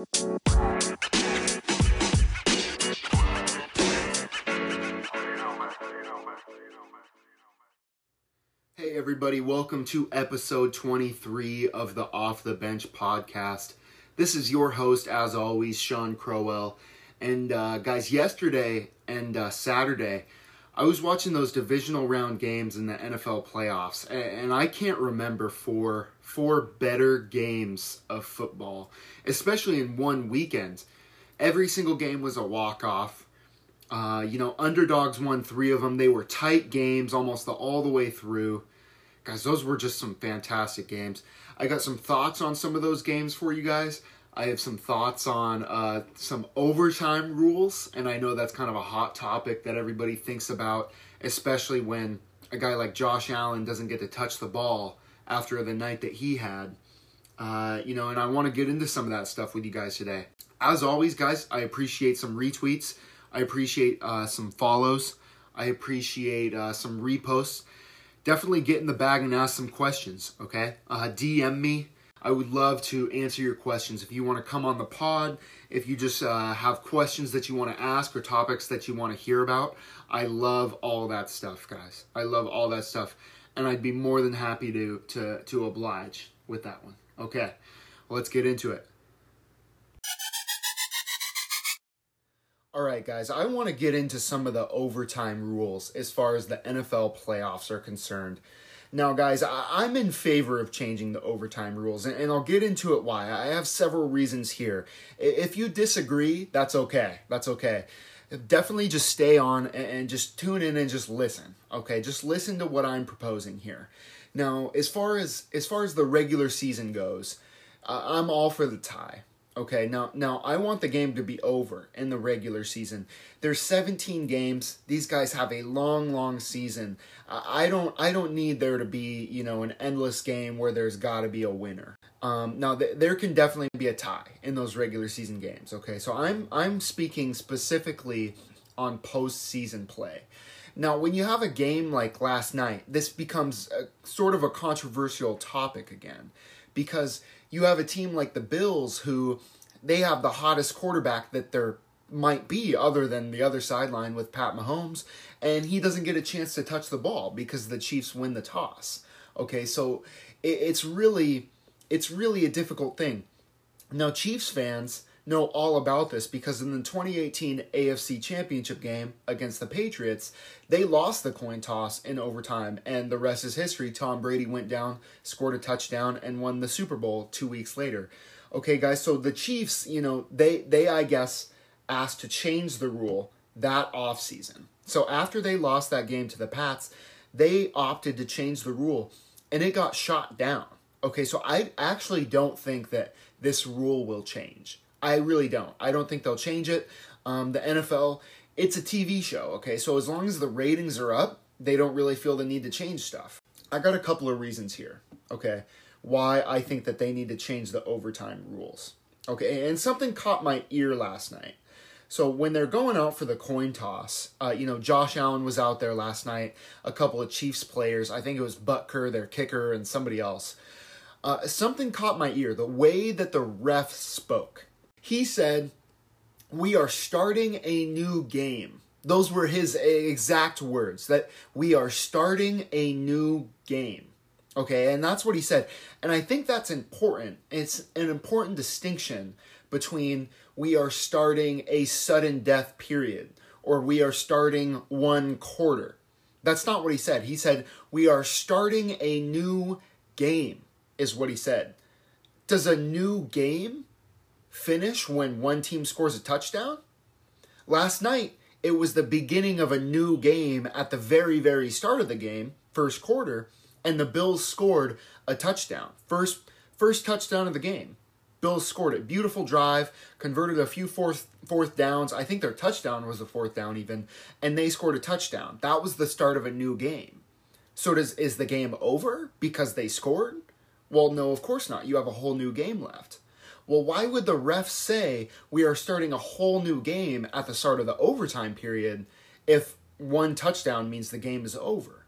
Hey, everybody, welcome to episode 23 of the Off the Bench podcast. This is your host, as always, Sean Crowell. And, uh, guys, yesterday and uh, Saturday, I was watching those divisional round games in the NFL playoffs, and I can't remember four four better games of football, especially in one weekend. Every single game was a walk off. Uh, you know, underdogs won three of them. They were tight games almost the, all the way through. Guys, those were just some fantastic games. I got some thoughts on some of those games for you guys. I have some thoughts on uh, some overtime rules, and I know that's kind of a hot topic that everybody thinks about, especially when a guy like Josh Allen doesn't get to touch the ball after the night that he had. Uh, you know, and I want to get into some of that stuff with you guys today. As always, guys, I appreciate some retweets. I appreciate uh, some follows. I appreciate uh, some reposts. Definitely get in the bag and ask some questions, okay? Uh, DM me I would love to answer your questions. If you want to come on the pod, if you just uh, have questions that you want to ask or topics that you want to hear about, I love all that stuff, guys. I love all that stuff, and I'd be more than happy to to to oblige with that one. Okay, well, let's get into it. All right, guys, I want to get into some of the overtime rules as far as the NFL playoffs are concerned. Now, guys, I- am in favor of changing the overtime rules, and, and I'll get into it why. I have several reasons here. If you disagree, that's okay. That's okay. Definitely just stay on and just tune in and just listen. Okay, just listen to what I'm proposing here. Now, as far as as far as the regular season goes, I'm all for the tie. Okay, now now I want the game to be over in the regular season. There's 17 games. These guys have a long, long season. I don't I don't need there to be you know an endless game where there's got to be a winner. Um, now th- there can definitely be a tie in those regular season games. Okay, so I'm I'm speaking specifically on postseason play. Now, when you have a game like last night, this becomes a, sort of a controversial topic again because you have a team like the Bills who they have the hottest quarterback that there might be other than the other sideline with Pat Mahomes and he doesn't get a chance to touch the ball because the Chiefs win the toss. Okay, so it, it's really it's really a difficult thing. Now Chiefs fans know all about this because in the 2018 AFC Championship game against the Patriots, they lost the coin toss in overtime, and the rest is history. Tom Brady went down, scored a touchdown, and won the Super Bowl two weeks later. Okay, guys, so the Chiefs, you know, they they I guess asked to change the rule that offseason. So after they lost that game to the Pats, they opted to change the rule and it got shot down. Okay, so I actually don't think that this rule will change. I really don't. I don't think they'll change it. Um, the NFL, it's a TV show, okay? So as long as the ratings are up, they don't really feel the need to change stuff. I got a couple of reasons here, okay, why I think that they need to change the overtime rules. Okay, and something caught my ear last night. So when they're going out for the coin toss, uh, you know, Josh Allen was out there last night, a couple of Chiefs players, I think it was Butker, their kicker, and somebody else. Uh, something caught my ear, the way that the ref spoke. He said, We are starting a new game. Those were his exact words that we are starting a new game. Okay, and that's what he said. And I think that's important. It's an important distinction between we are starting a sudden death period or we are starting one quarter. That's not what he said. He said we are starting a new game, is what he said. Does a new game finish when one team scores a touchdown? Last night, it was the beginning of a new game at the very, very start of the game, first quarter, and the Bills scored a touchdown. First first touchdown of the game. Bills scored it. Beautiful drive, converted a few fourth fourth downs. I think their touchdown was a fourth down even, and they scored a touchdown. That was the start of a new game. So does is the game over because they scored? Well, no, of course not. You have a whole new game left. Well, why would the ref say we are starting a whole new game at the start of the overtime period if one touchdown means the game is over?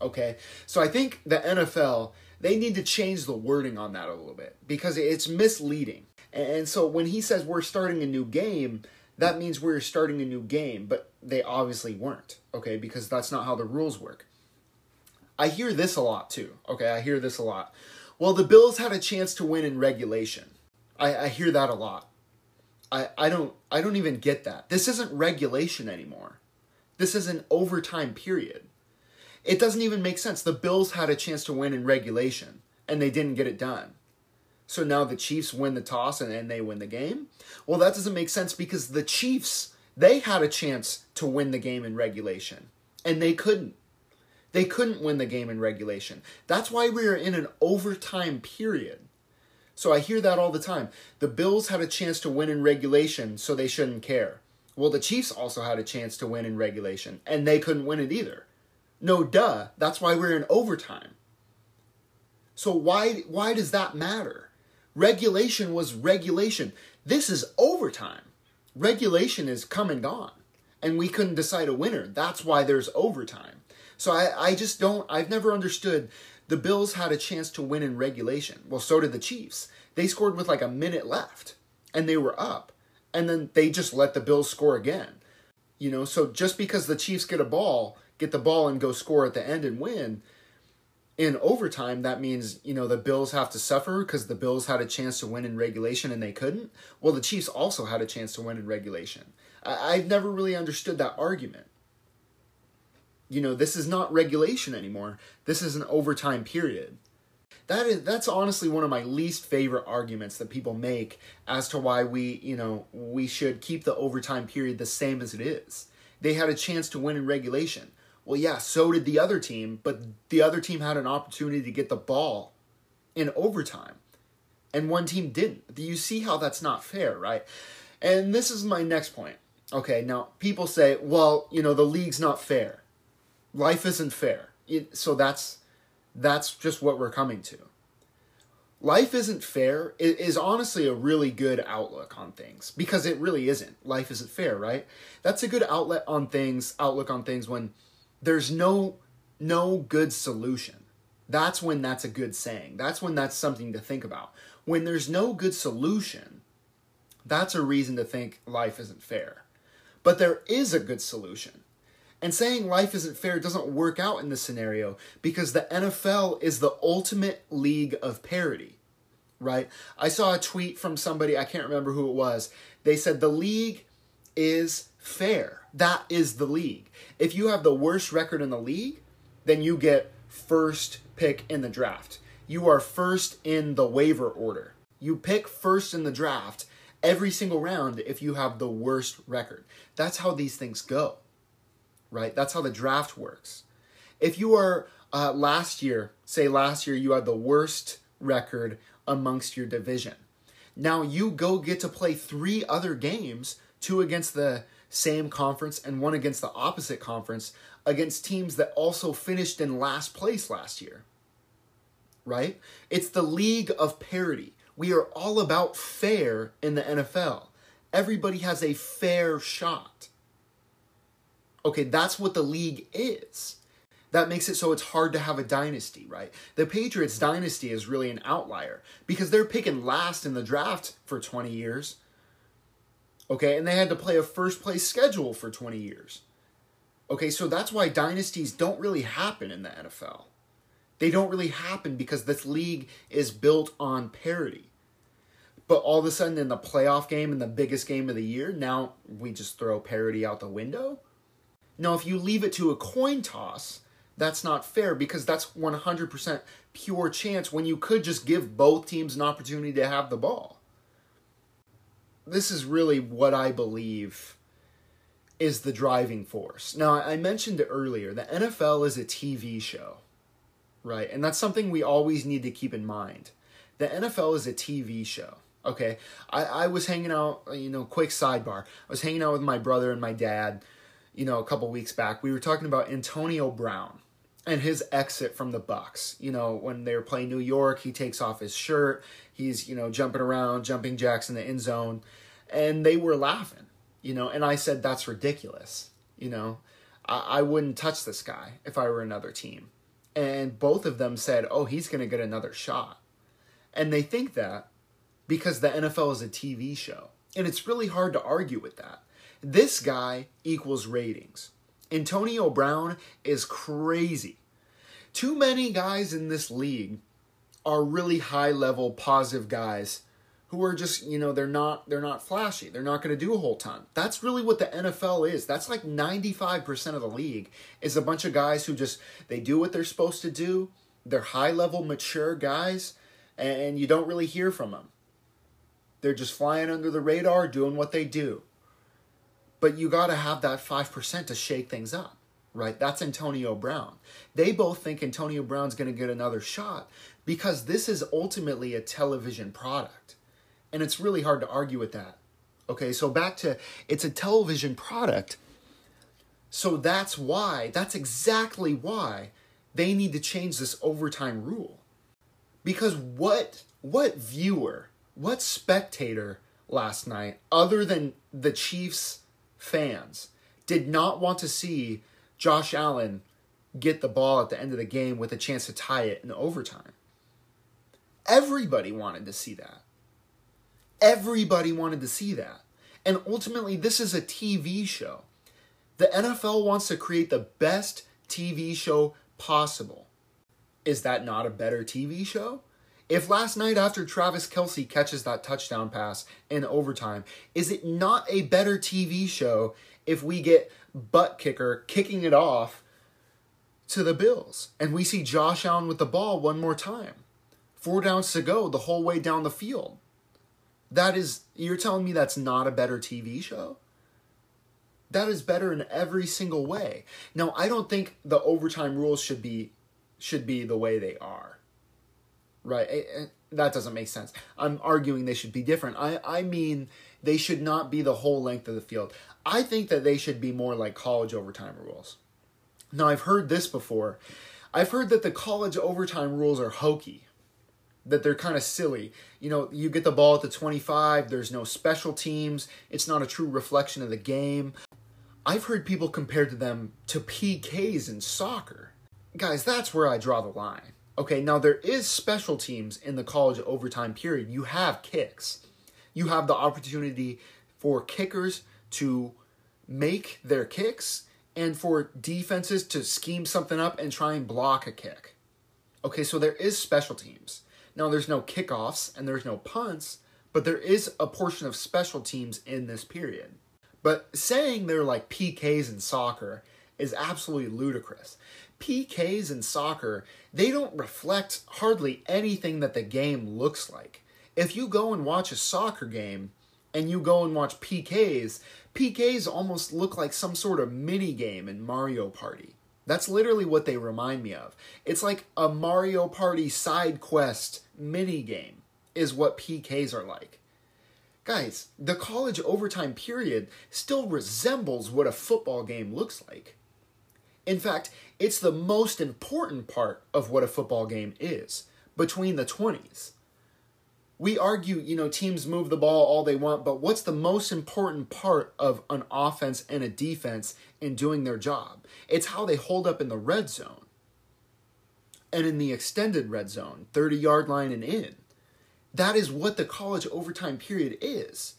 Okay, so I think the NFL they need to change the wording on that a little bit because it's misleading. And so when he says we're starting a new game, that means we're starting a new game, but they obviously weren't, okay, because that's not how the rules work. I hear this a lot too, okay, I hear this a lot. Well, the Bills had a chance to win in regulation. I, I hear that a lot. I, I don't I don't even get that. This isn't regulation anymore. This is an overtime period. It doesn't even make sense. The Bills had a chance to win in regulation and they didn't get it done. So now the Chiefs win the toss and, and they win the game. Well, that doesn't make sense because the Chiefs, they had a chance to win the game in regulation and they couldn't. They couldn't win the game in regulation. That's why we are in an overtime period. So I hear that all the time. The Bills had a chance to win in regulation, so they shouldn't care. Well, the Chiefs also had a chance to win in regulation, and they couldn't win it either. No, duh. That's why we're in overtime. So why why does that matter? Regulation was regulation. This is overtime. Regulation is come and gone. And we couldn't decide a winner. That's why there's overtime. So I, I just don't I've never understood the Bills had a chance to win in regulation. Well, so did the Chiefs. They scored with like a minute left and they were up. And then they just let the Bills score again. You know, so just because the Chiefs get a ball, get the ball and go score at the end and win, in overtime, that means, you know, the Bills have to suffer because the Bills had a chance to win in regulation and they couldn't. Well, the Chiefs also had a chance to win in regulation. I- I've never really understood that argument. You know, this is not regulation anymore. This is an overtime period. That is that's honestly one of my least favorite arguments that people make as to why we, you know, we should keep the overtime period the same as it is. They had a chance to win in regulation. Well, yeah, so did the other team, but the other team had an opportunity to get the ball in overtime, and one team didn't. Do you see how that's not fair, right? And this is my next point. Okay, now people say, well, you know, the league's not fair. Life isn't fair. It, so that's that's just what we're coming to. Life isn't fair is honestly a really good outlook on things because it really isn't. Life isn't fair, right? That's a good outlet on things, outlook on things when there's no no good solution. That's when that's a good saying. That's when that's something to think about. When there's no good solution, that's a reason to think life isn't fair. But there is a good solution. And saying life isn't fair doesn't work out in this scenario because the NFL is the ultimate league of parity, right? I saw a tweet from somebody, I can't remember who it was. They said the league is fair. That is the league. If you have the worst record in the league, then you get first pick in the draft. You are first in the waiver order. You pick first in the draft every single round if you have the worst record. That's how these things go, right? That's how the draft works. If you are uh, last year, say last year you had the worst record amongst your division. Now you go get to play three other games, two against the same conference and one against the opposite conference against teams that also finished in last place last year. Right? It's the league of parity. We are all about fair in the NFL. Everybody has a fair shot. Okay, that's what the league is. That makes it so it's hard to have a dynasty, right? The Patriots dynasty is really an outlier because they're picking last in the draft for 20 years Okay, and they had to play a first place schedule for 20 years. Okay, so that's why dynasties don't really happen in the NFL. They don't really happen because this league is built on parity. But all of a sudden, in the playoff game, in the biggest game of the year, now we just throw parity out the window? Now, if you leave it to a coin toss, that's not fair because that's 100% pure chance when you could just give both teams an opportunity to have the ball this is really what I believe is the driving force. Now, I mentioned it earlier. The NFL is a TV show, right? And that's something we always need to keep in mind. The NFL is a TV show. Okay, I, I was hanging out, you know, quick sidebar. I was hanging out with my brother and my dad, you know, a couple weeks back. We were talking about Antonio Brown and his exit from the Bucs. You know, when they were playing New York, he takes off his shirt. He's you know jumping around, jumping jacks in the end zone, and they were laughing. You know, and I said that's ridiculous. You know, I, I wouldn't touch this guy if I were another team. And both of them said, "Oh, he's going to get another shot," and they think that because the NFL is a TV show. And it's really hard to argue with that. This guy equals ratings. Antonio Brown is crazy. Too many guys in this league are really high level positive guys who are just, you know, they're not they're not flashy. They're not going to do a whole ton. That's really what the NFL is. That's like 95% of the league is a bunch of guys who just they do what they're supposed to do. They're high level mature guys and you don't really hear from them. They're just flying under the radar doing what they do. But you got to have that 5% to shake things up, right? That's Antonio Brown. They both think Antonio Brown's going to get another shot because this is ultimately a television product and it's really hard to argue with that. Okay, so back to it's a television product. So that's why, that's exactly why they need to change this overtime rule. Because what what viewer, what spectator last night other than the Chiefs fans did not want to see Josh Allen get the ball at the end of the game with a chance to tie it in overtime? Everybody wanted to see that. Everybody wanted to see that. And ultimately, this is a TV show. The NFL wants to create the best TV show possible. Is that not a better TV show? If last night after Travis Kelce catches that touchdown pass in overtime, is it not a better TV show if we get butt kicker kicking it off to the Bills and we see Josh Allen with the ball one more time? Four downs to go the whole way down the field. That is, you're telling me that's not a better TV show? That is better in every single way. Now, I don't think the overtime rules should be should be the way they are. Right? Eh, eh, that doesn't make sense. I'm arguing they should be different. I I mean they should not be the whole length of the field. I think that they should be more like college overtime rules. Now, I've heard this before. I've heard that the college overtime rules are hokey that they're kind of silly. You know, you get the ball at the 25, there's no special teams, it's not a true reflection of the game. I've heard people compare to them to PKs in soccer. Guys, that's where I draw the line. Okay, now there is special teams in the college overtime period. You have kicks. You have the opportunity for kickers to make their kicks and for defenses to scheme something up and try and block a kick. Okay, so there is special teams. Now, there's no kickoffs and there's no punts, but there is a portion of special teams in this period. But saying they're like PKs in soccer is absolutely ludicrous. PKs in soccer, they don't reflect hardly anything that the game looks like. If you go and watch a soccer game and you go and watch PKs, PKs almost look like some sort of mini game in Mario Party. That's literally what they remind me of. It's like a Mario Party side quest mini game is what PKs are like. Guys, the college overtime period still resembles what a football game looks like. In fact, it's the most important part of what a football game is between the 20s we argue, you know, teams move the ball all they want, but what's the most important part of an offense and a defense in doing their job? It's how they hold up in the red zone and in the extended red zone, 30 yard line and in. That is what the college overtime period is.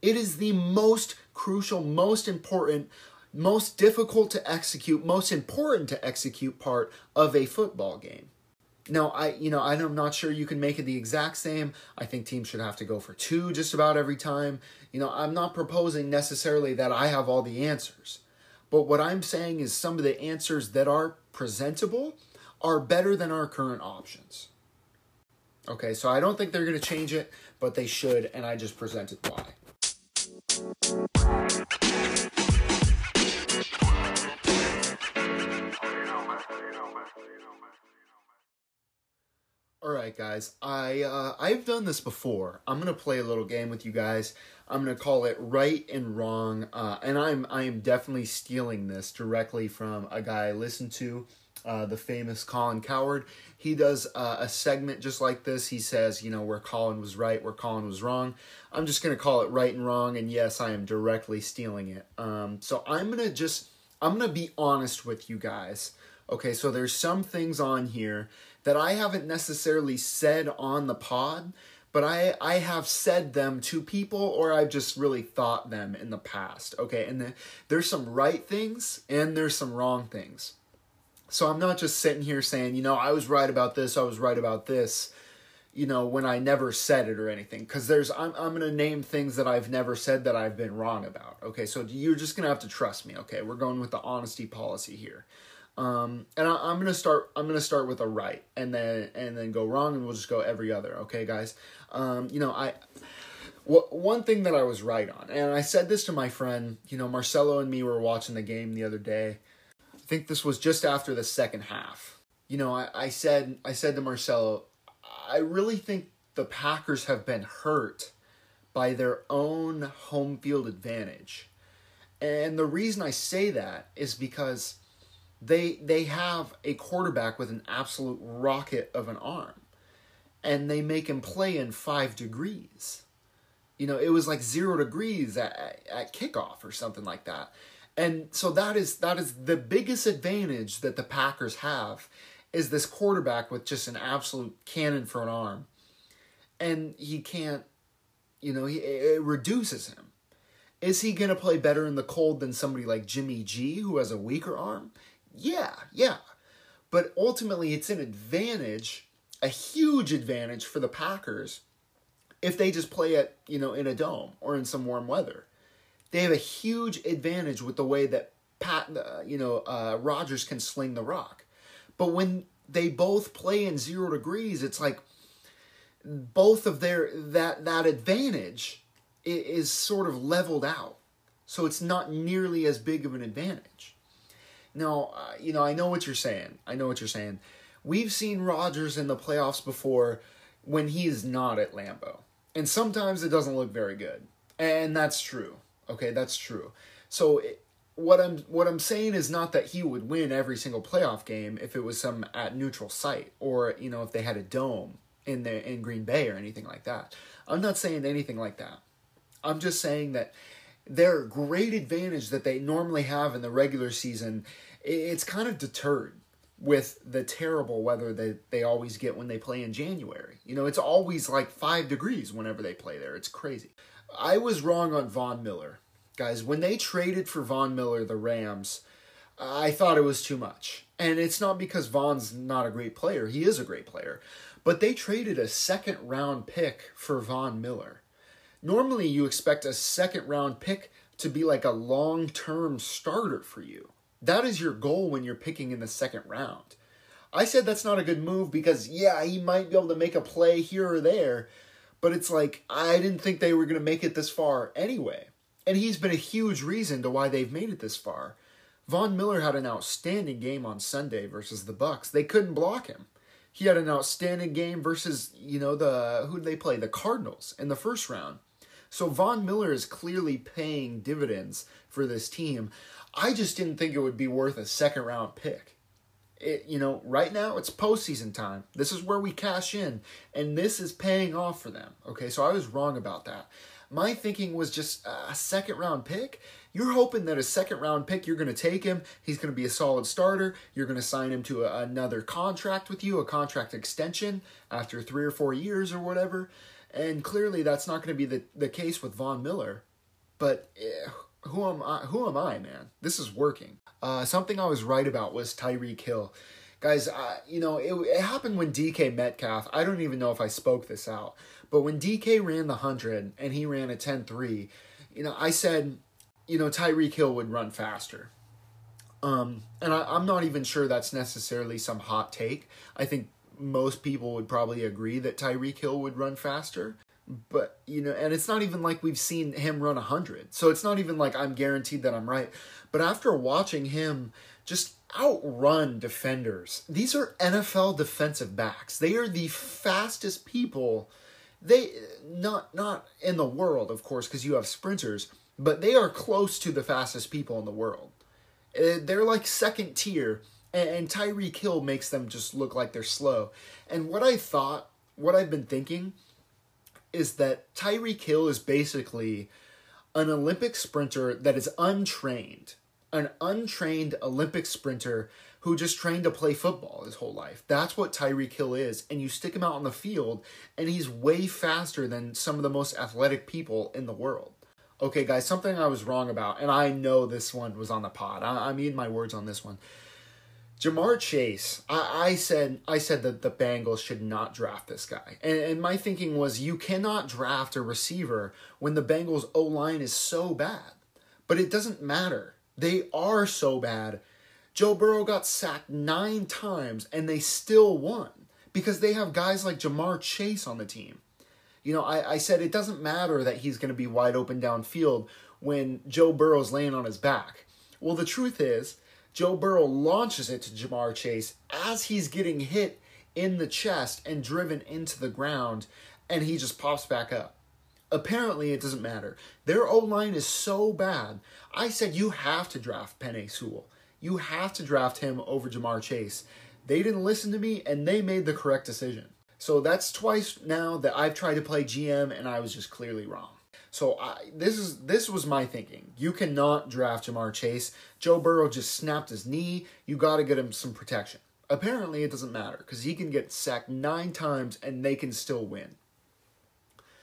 It is the most crucial, most important, most difficult to execute, most important to execute part of a football game. Now, I you know I'm not sure you can make it the exact same. I think teams should have to go for two just about every time. You know, I'm not proposing necessarily that I have all the answers, but what I'm saying is some of the answers that are presentable are better than our current options. Okay, so I don't think they're going to change it, but they should, and I just presented why. All right, guys. I uh, I've done this before. I'm gonna play a little game with you guys. I'm gonna call it right and wrong, uh, and I'm I am definitely stealing this directly from a guy I listen to, uh, the famous Colin Cowherd. He does uh, a segment just like this. He says, you know, where Colin was right, where Colin was wrong. I'm just gonna call it right and wrong, and yes, I am directly stealing it. Um, so I'm gonna just I'm gonna be honest with you guys. Okay, so there's some things on here that I haven't necessarily said on the pod, but I I have said them to people or I've just really thought them in the past. Okay, and the, there's some right things and there's some wrong things. So I'm not just sitting here saying, you know, I was right about this, I was right about this, you know, when I never said it or anything. Because there's, I'm, I'm going to name things that I've never said that I've been wrong about. Okay, so you're just going to have to trust me. Okay, we're going with the honesty policy here. Um, and I, am gonna start. I'm gonna start with a right, and then and then go wrong, and we'll just go every other. Okay, guys. Um, you know, I one thing that I was right on, and I said this to my friend. You know, Marcelo and me were watching the game the other day. I think this was just after the second half. You know, I, I said I said to Marcelo, I really think the Packers have been hurt by their own home field advantage. And the reason I say that is because they they have a quarterback with an absolute rocket of an arm and they make him play in five degrees. You know it was like zero degrees at, at kickoff or something like that. And so that is that is the biggest advantage that the packers have is this quarterback with just an absolute cannon for an arm. And he can't you know he, it reduces him. Is he going to play better in the cold than somebody like jimmy g who has a weaker arm yeah, yeah. But ultimately, it's an advantage, a huge advantage for the Packers if they just play it, you know, in a dome or in some warm weather. They have a huge advantage with the way that Pat, uh, you know, uh, Rodgers can sling the rock. But when they both play in zero degrees, it's like both of their that that advantage is sort of leveled out. So it's not nearly as big of an advantage. Now, uh, you know, I know what you're saying. I know what you're saying. We've seen Rodgers in the playoffs before when he is not at Lambeau. And sometimes it doesn't look very good. And that's true. Okay, that's true. So it, what I'm what I'm saying is not that he would win every single playoff game if it was some at neutral site or you know if they had a dome in the in Green Bay or anything like that. I'm not saying anything like that. I'm just saying that their great advantage that they normally have in the regular season, it's kind of deterred with the terrible weather that they always get when they play in January. You know, it's always like five degrees whenever they play there. It's crazy. I was wrong on Von Miller. Guys, when they traded for Von Miller, the Rams, I thought it was too much. And it's not because Von's not a great player, he is a great player. But they traded a second round pick for Von Miller. Normally, you expect a second round pick to be like a long term starter for you. That is your goal when you're picking in the second round. I said that's not a good move because, yeah, he might be able to make a play here or there, but it's like, I didn't think they were going to make it this far anyway. And he's been a huge reason to why they've made it this far. Von Miller had an outstanding game on Sunday versus the Bucs. They couldn't block him. He had an outstanding game versus, you know, the who did they play? The Cardinals in the first round. So Von Miller is clearly paying dividends for this team. I just didn't think it would be worth a second round pick. It, you know, right now it's postseason time. This is where we cash in, and this is paying off for them. Okay, so I was wrong about that. My thinking was just a second round pick. You're hoping that a second round pick, you're going to take him. He's going to be a solid starter. You're going to sign him to a, another contract with you, a contract extension after three or four years or whatever. And clearly that's not going to be the, the case with Von Miller. But eh, who am I? Who am I, man? This is working. Uh, something I was right about was Tyreek Hill. Guys, uh, you know, it, it happened when DK Metcalf. I don't even know if I spoke this out. But when DK ran the 100 and he ran a 10 3, you know, I said, you know, Tyreek Hill would run faster. Um, and I, I'm not even sure that's necessarily some hot take. I think most people would probably agree that Tyreek Hill would run faster. But, you know, and it's not even like we've seen him run 100. So it's not even like I'm guaranteed that I'm right. But after watching him just outrun defenders, these are NFL defensive backs. They are the fastest people. They not not in the world, of course, because you have sprinters, but they are close to the fastest people in the world. Eh, they're like second tier and, and Tyreek Hill makes them just look like they're slow. And what I thought, what I've been thinking, is that Tyreek Hill is basically an Olympic sprinter that is untrained. an untrained Olympic sprinter who just trained to play football his whole life. That's what Tyreek Hill is. And you stick him out on the field, and he's way faster than some of the most athletic people in the world. Okay, guys, something I was wrong about, and I know this one was on the pod. I, I'm eating my words on this one. Ja'Marr Chase, I, I, said I said that the Bengals should not draft this guy. And, and my thinking was you cannot draft a receiver when the Bengals O line is so bad. But it doesn't matter. They are so bad. Joe Burrow got sacked nine times and they still won because they have guys like Ja'Marr Chase on the team. You know, I, I said it doesn't matter that he's going to be wide open downfield when Joe Burrow's laying on his back. Well, the truth is, Joe Burrow launches it to Ja'Marr Chase as he's getting hit in the chest and driven into the ground, and he just pops back up. Apparently, it doesn't matter. Their O line is so bad. I said you have to draft Penei Sewell. You have to draft him over Ja'Marr Chase. They didn't listen to me, and they made the correct decision. So that's twice now that I've tried to play GM, and I was just clearly wrong. So I, this is this was my thinking. You cannot draft Ja'Marr Chase. Joe Burrow just snapped his knee. You got to get him some protection. Apparently, it doesn't matter because he can get sacked nine times and they can still win.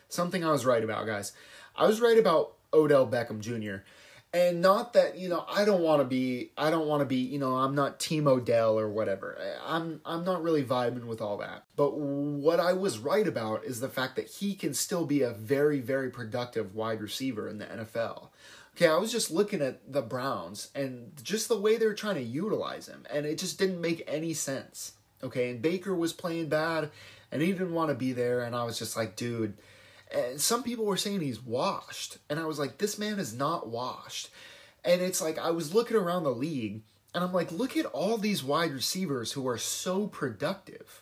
Something I was right about, guys. I was right about Odell Beckham Jr and not that you know i don't want to be i don't want to be you know i'm not team odell or whatever. I'm i'm not really vibing with all that. But what i was right about is the fact that he can still be a very very productive wide receiver in the nfl okay i was just looking at the browns and just the way they're trying to utilize him and it just didn't make any sense. Okay and baker was playing bad and he didn't want to be there and i was just like dude and some people were saying he's washed. And I was like, this man is not washed. And it's like, I was looking around the league and I'm like, look at all these wide receivers who are so productive.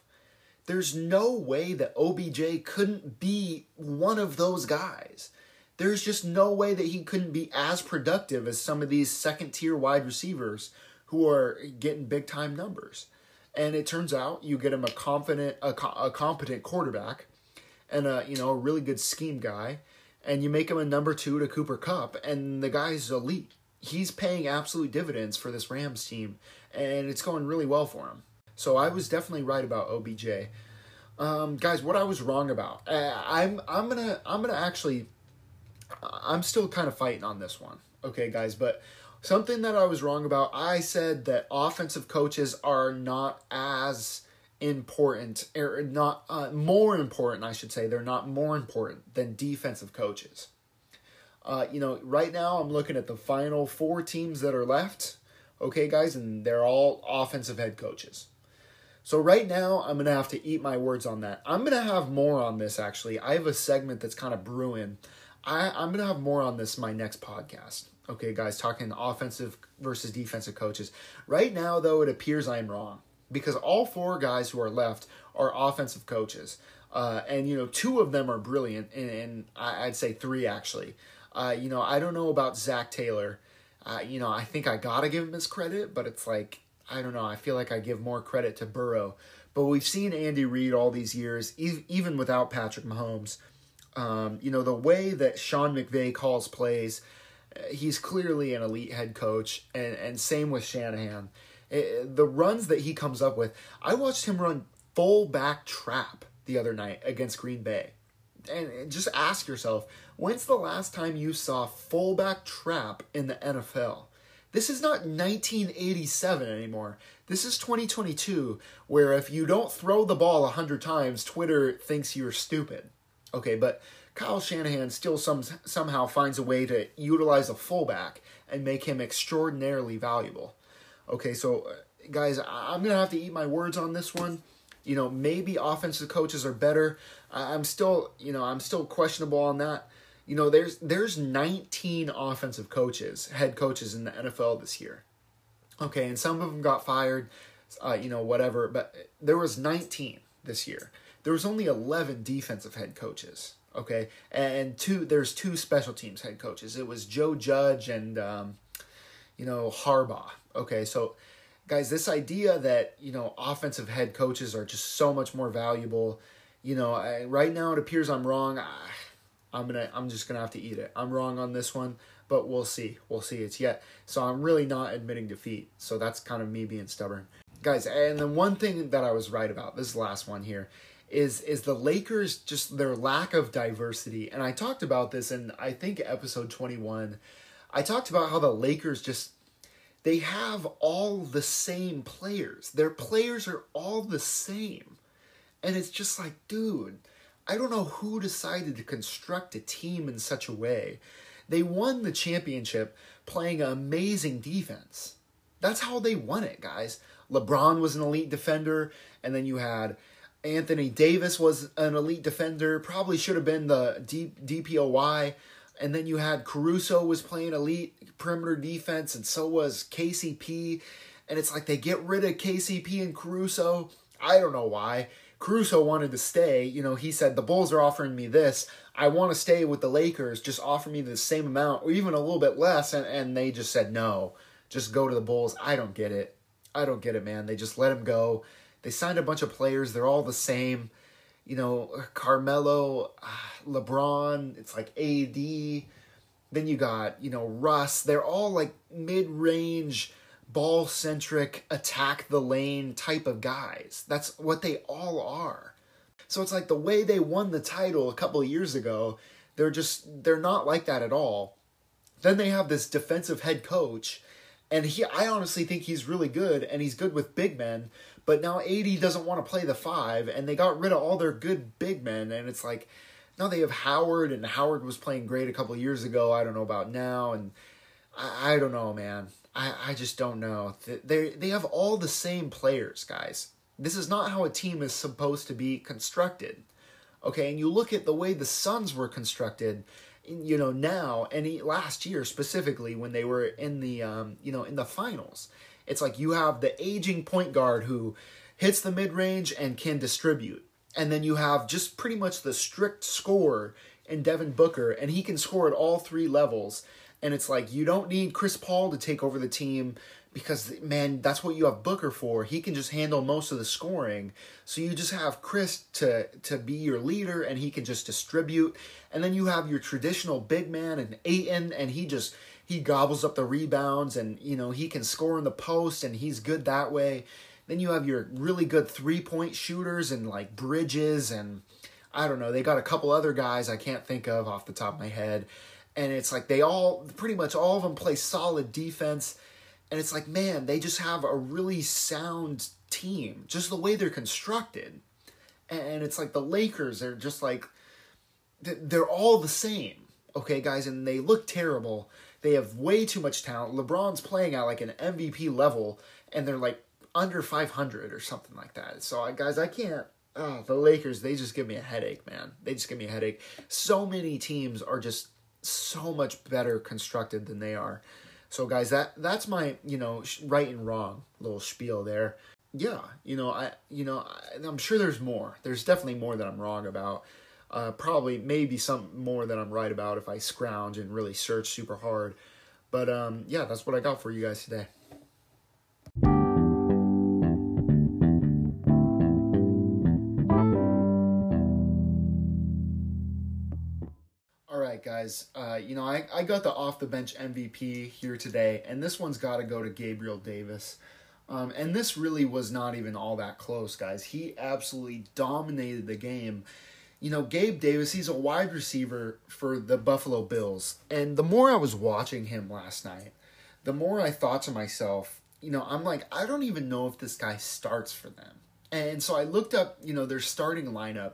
There's no way that OBJ couldn't be one of those guys. There's just no way that he couldn't be as productive as some of these second tier wide receivers who are getting big time numbers. And it turns out you get him a confident, a, a competent quarterback and a you know a really good scheme guy, and you make him a number two to Cooper Kupp, and the guy's elite. He's paying absolute dividends for this Rams team, and it's going really well for him. So I was definitely right about OBJ. Um, guys, what I was wrong about, uh, I'm I'm gonna I'm gonna actually, I'm still kind of fighting on this one. Okay, guys, but something that I was wrong about, I said that offensive coaches are not as important or not uh, more important i should say. They're not more important than defensive coaches. Uh, you know right now i'm looking at the final four teams that are left. Okay guys and they're all offensive head coaches. So right now i'm gonna have to eat my words on that. I'm gonna have more on this actually. I have a segment that's kind of brewing. I, i'm gonna have more on this my next podcast. Okay guys talking offensive versus defensive coaches. Right now though it appears i'm wrong because all four guys who are left are offensive coaches. Uh, and you know, two of them are brilliant, and, and I'd say three actually. Uh, you know, I don't know about Zac Taylor. Uh, you know, I think I gotta give him his credit, but it's like I don't know. I feel like I give more credit to Burrow. But we've seen Andy Reid all these years, e- even without Patrick Mahomes. Um, you know, the way that Sean McVay calls plays, uh, he's clearly an elite head coach, and and same with Shanahan. Eh, the runs that he comes up with. I watched him run full back trap the other night against Green Bay. And just ask yourself, when's the last time you saw fullback trap in the NFL? This is not 1987 anymore. This is 2022, where if you don't throw the ball 100 times, Twitter thinks you're stupid. Okay, but Kyle Shanahan still some, somehow finds a way to utilize a fullback and make him extraordinarily valuable. Okay, so uh, guys, I'm gonna have to eat my words on this one. You know, maybe offensive coaches are better. I'm still, you know, I'm still questionable on that. You know, there's there's 19 offensive coaches, head coaches in the NFL this year. Okay, and some of them got fired, uh, you know, whatever. But there was 19 this year. There was only 11 defensive head coaches. Okay, and two there's two special teams head coaches. It was Joe Judge and um, you know Harbaugh. Okay, so guys, this idea that you know offensive head coaches are just so much more valuable. You know, I, right now it appears I'm wrong. I, I'm gonna I'm just gonna have to eat it. I'm wrong on this one, but we'll see. We'll see. It's yet. So I'm really not admitting defeat. So that's kind of me being stubborn. Guys, and the one thing that I was right about, this last one here, is is the Lakers just their lack of diversity. And I talked about this in I think episode 21. I talked about how the Lakers just they have all the same players. Their players are all the same. And it's just like, dude, I don't know who decided to construct a team in such a way. They won the championship playing amazing defense. That's how they won it, guys. LeBron was an elite defender, and then you had Anthony Davis was an elite defender, probably should have been the D- DPOY. And then you had Caruso was playing elite perimeter defense, and so was KCP. And it's like they get rid of KCP and Caruso. I don't know why. Caruso wanted to stay. You know, he said, The Bulls are offering me this. I want to stay with the Lakers. Just offer me the same amount or even a little bit less. And, and they just said, No, just go to the Bulls. I don't get it. I don't get it, man. They just let him go. They signed a bunch of players. They're all the same. You know, Carmelo, ah, LeBron, it's like AD. Then you got, you know, Russ. They're all like mid range, ball centric, attack the lane type of guys. That's what they all are. So it's like the way they won the title a couple of years ago, they're just, they're not like that at all. Then they have this defensive head coach and he I honestly think he's really good and he's good with big men, but now AD doesn't want to play the 5 and they got rid of all their good big men and it's like now they have Howard and Howard was playing great a couple years ago. I don't know about now and I, I don't know, man. I, I just don't know. They they have all the same players, guys. This is not how a team is supposed to be constructed. Okay, and you look at the way the Suns were constructed, you know now and last year specifically when they were in the um, you know in the finals it's like you have the aging point guard who hits the mid-range and can distribute. And then you have just pretty much the strict scorer in Devin Booker and he can score at all three levels. And it's like you don't need Chris Paul to take over the team because man, that's what you have Booker for. He can just handle most of the scoring. So you just have Chris to to be your leader and he can just distribute. And then you have your traditional big man and Ayton and he just he gobbles up the rebounds and you know, he can score in the post and he's good that way. Then you have your really good three-point shooters and like Bridges and I don't know, they got a couple other guys I can't think of off the top of my head. And it's like they all pretty much all of them play solid defense and it's like, man, they just have a really sound team, just the way they're constructed. And it's like the Lakers are just like, they're all the same, okay, guys, and they look terrible. They have way too much talent. LeBron's playing at like an MVP level, and they're like under 500 or something like that. So, guys, I can't. Oh, the Lakers, they just give me a headache, man. They just give me a headache. So many teams are just so much better constructed than they are. So guys, that that's my you know right and wrong little spiel there. Yeah, you know I you know I, I'm sure there's more. There's definitely more that I'm wrong about. Uh, probably maybe some more that I'm right about if I scrounge and really search super hard. But um, yeah, that's what I got for you guys today. Guys. Uh, you know, I, I got the off the bench MVP here today, and this one's got to go to Gabriel Davis. Um, and this really was not even all that close, guys. He absolutely dominated the game. You know, Gabe Davis, he's a wide receiver for the Buffalo Bills. And the more I was watching him last night, the more I thought to myself, you know, I'm like, I don't even know if this guy starts for them. And so I looked up, you know, their starting lineup,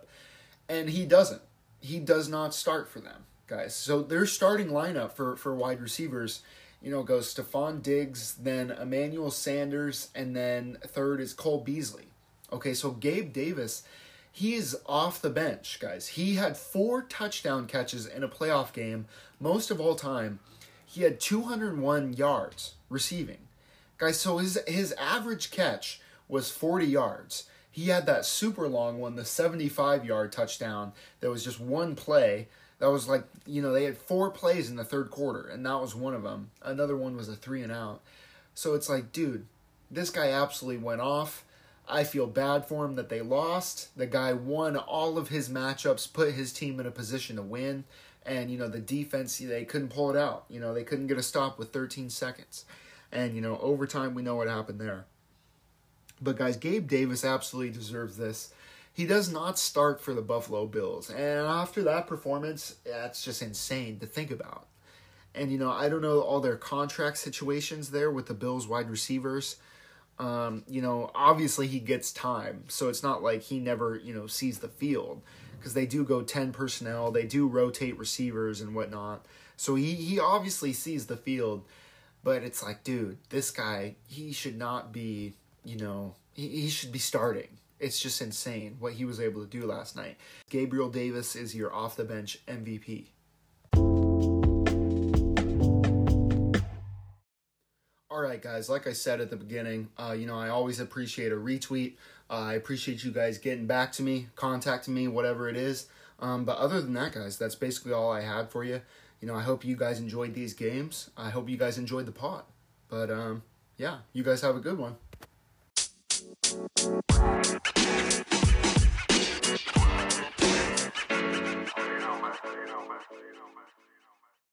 and he doesn't. He does not start for them guys. So their starting lineup for, for wide receivers, you know, goes Stefon Diggs, then Emmanuel Sanders, and then third is Cole Beasley. Okay, so Gabe Davis, he is off the bench, guys. He had four touchdown catches in a playoff game, most of all time. He had 201 yards receiving. Guys, so his his average catch was 40 yards. He had that super long one, the 75 yard touchdown that was just one play that was like you know they had four plays in the third quarter and that was one of them another one was a three and out so it's like dude this guy absolutely went off i feel bad for him that they lost the guy won all of his matchups put his team in a position to win And, you know, the defense, they couldn't pull it out. You know, they couldn't get a stop with 13 seconds. And, you know, overtime, we know what happened there. But, guys, Gabe Davis absolutely deserves this. He does not start for the Buffalo Bills. And after that performance, that's just insane to think about. And, you know, I don't know all their contract situations there with the Bills wide receivers. Um, you know, obviously he gets time, so it's not like he never, you know, sees the field because they do go 10 personnel, they do rotate receivers and whatnot. So he, he obviously sees the field, but it's like, dude, this guy, he should not be, you know, he, he should be starting. It's just insane what he was able to do last night. Gabriel Davis is your off the bench MVP. All right, guys, like I said at the beginning, uh, you know, I always appreciate a retweet. Uh, I appreciate you guys getting back to me, contacting me, whatever it is. Um, but other than that, guys, that's basically all I had for you. You know, I hope you guys enjoyed these games. I hope you guys enjoyed the pot. But um, yeah, you guys have a good one.